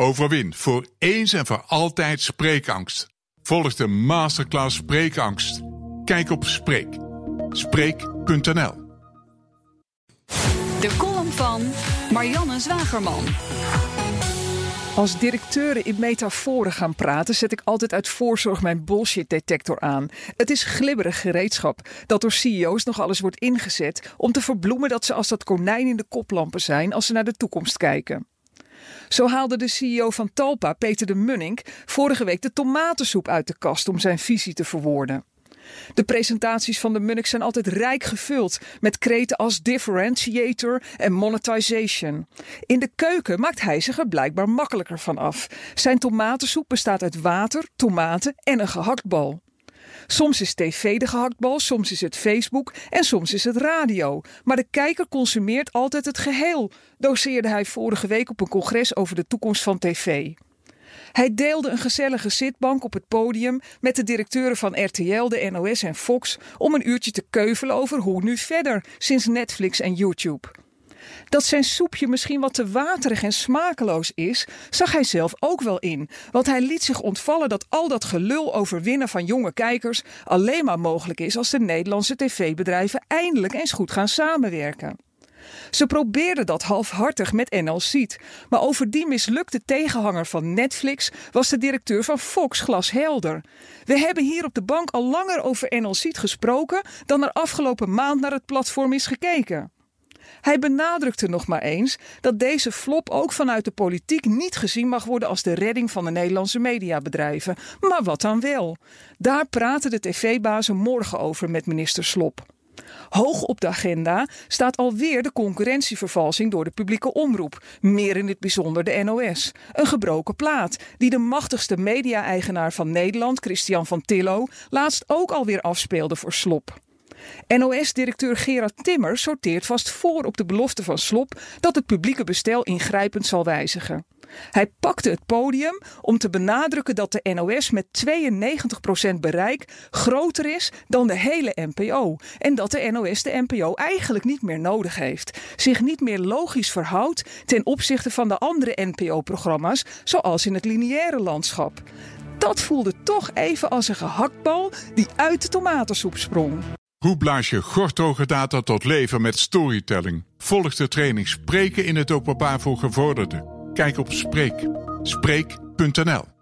Overwin voor eens en voor altijd spreekangst. Volg de masterclass Spreekangst. Kijk op Spreek. Spreek.nl De column van Marianne Zwagerman. Als directeuren in metaforen gaan praten, zet ik altijd uit voorzorg mijn bullshit detector aan. Het is glibberig gereedschap dat door CEO's nog alles wordt ingezet om te verbloemen dat ze als dat konijn in de koplampen zijn als ze naar de toekomst kijken. Zo haalde de CEO van Talpa, Peter de Munnik, vorige week de tomatensoep uit de kast om zijn visie te verwoorden. De presentaties van de Munnik zijn altijd rijk gevuld met kreten als differentiator en monetization. In de keuken maakt hij zich er blijkbaar makkelijker van af. Zijn tomatensoep bestaat uit water, tomaten en een gehaktbal. Soms is tv de gehaktbal, soms is het Facebook en soms is het radio. Maar de kijker consumeert altijd het geheel, doseerde hij vorige week op een congres over de toekomst van tv. Hij deelde een gezellige zitbank op het podium met de directeuren van RTL, de NOS en Fox om een uurtje te keuvelen over hoe nu verder sinds Netflix en YouTube. Dat zijn soepje misschien wat te waterig en smakeloos is, zag hij zelf ook wel in. Want hij liet zich ontvallen dat al dat gelul over winnen van jonge kijkers alleen maar mogelijk is als de Nederlandse tv-bedrijven eindelijk eens goed gaan samenwerken. Ze probeerden dat halfhartig met NL maar over die mislukte tegenhanger van Netflix was de directeur van Fox glashelder. We hebben hier op de bank al langer over NL Ziet gesproken dan er afgelopen maand naar het platform is gekeken. Hij benadrukte nog maar eens dat deze flop ook vanuit de politiek niet gezien mag worden als de redding van de Nederlandse mediabedrijven. Maar wat dan wel? Daar praten de tv-bazen morgen over met minister Slop. Hoog op de agenda staat alweer de concurrentievervalsing door de publieke omroep, meer in het bijzonder de NOS. Een gebroken plaat die de machtigste media-eigenaar van Nederland, Christian van Tillo, laatst ook alweer afspeelde voor Slop. NOS-directeur Gerard Timmer sorteert vast voor op de belofte van Slop dat het publieke bestel ingrijpend zal wijzigen. Hij pakte het podium om te benadrukken dat de NOS met 92% bereik groter is dan de hele NPO. En dat de NOS de NPO eigenlijk niet meer nodig heeft. Zich niet meer logisch verhoudt ten opzichte van de andere NPO-programma's, zoals in het lineaire landschap. Dat voelde toch even als een gehaktbal die uit de tomatensoep sprong. Hoe blaas je gorthoge data tot leven met storytelling? Volg de training Spreken in het openbaar voor gevorderden. Kijk op Spreek. Spreek.nl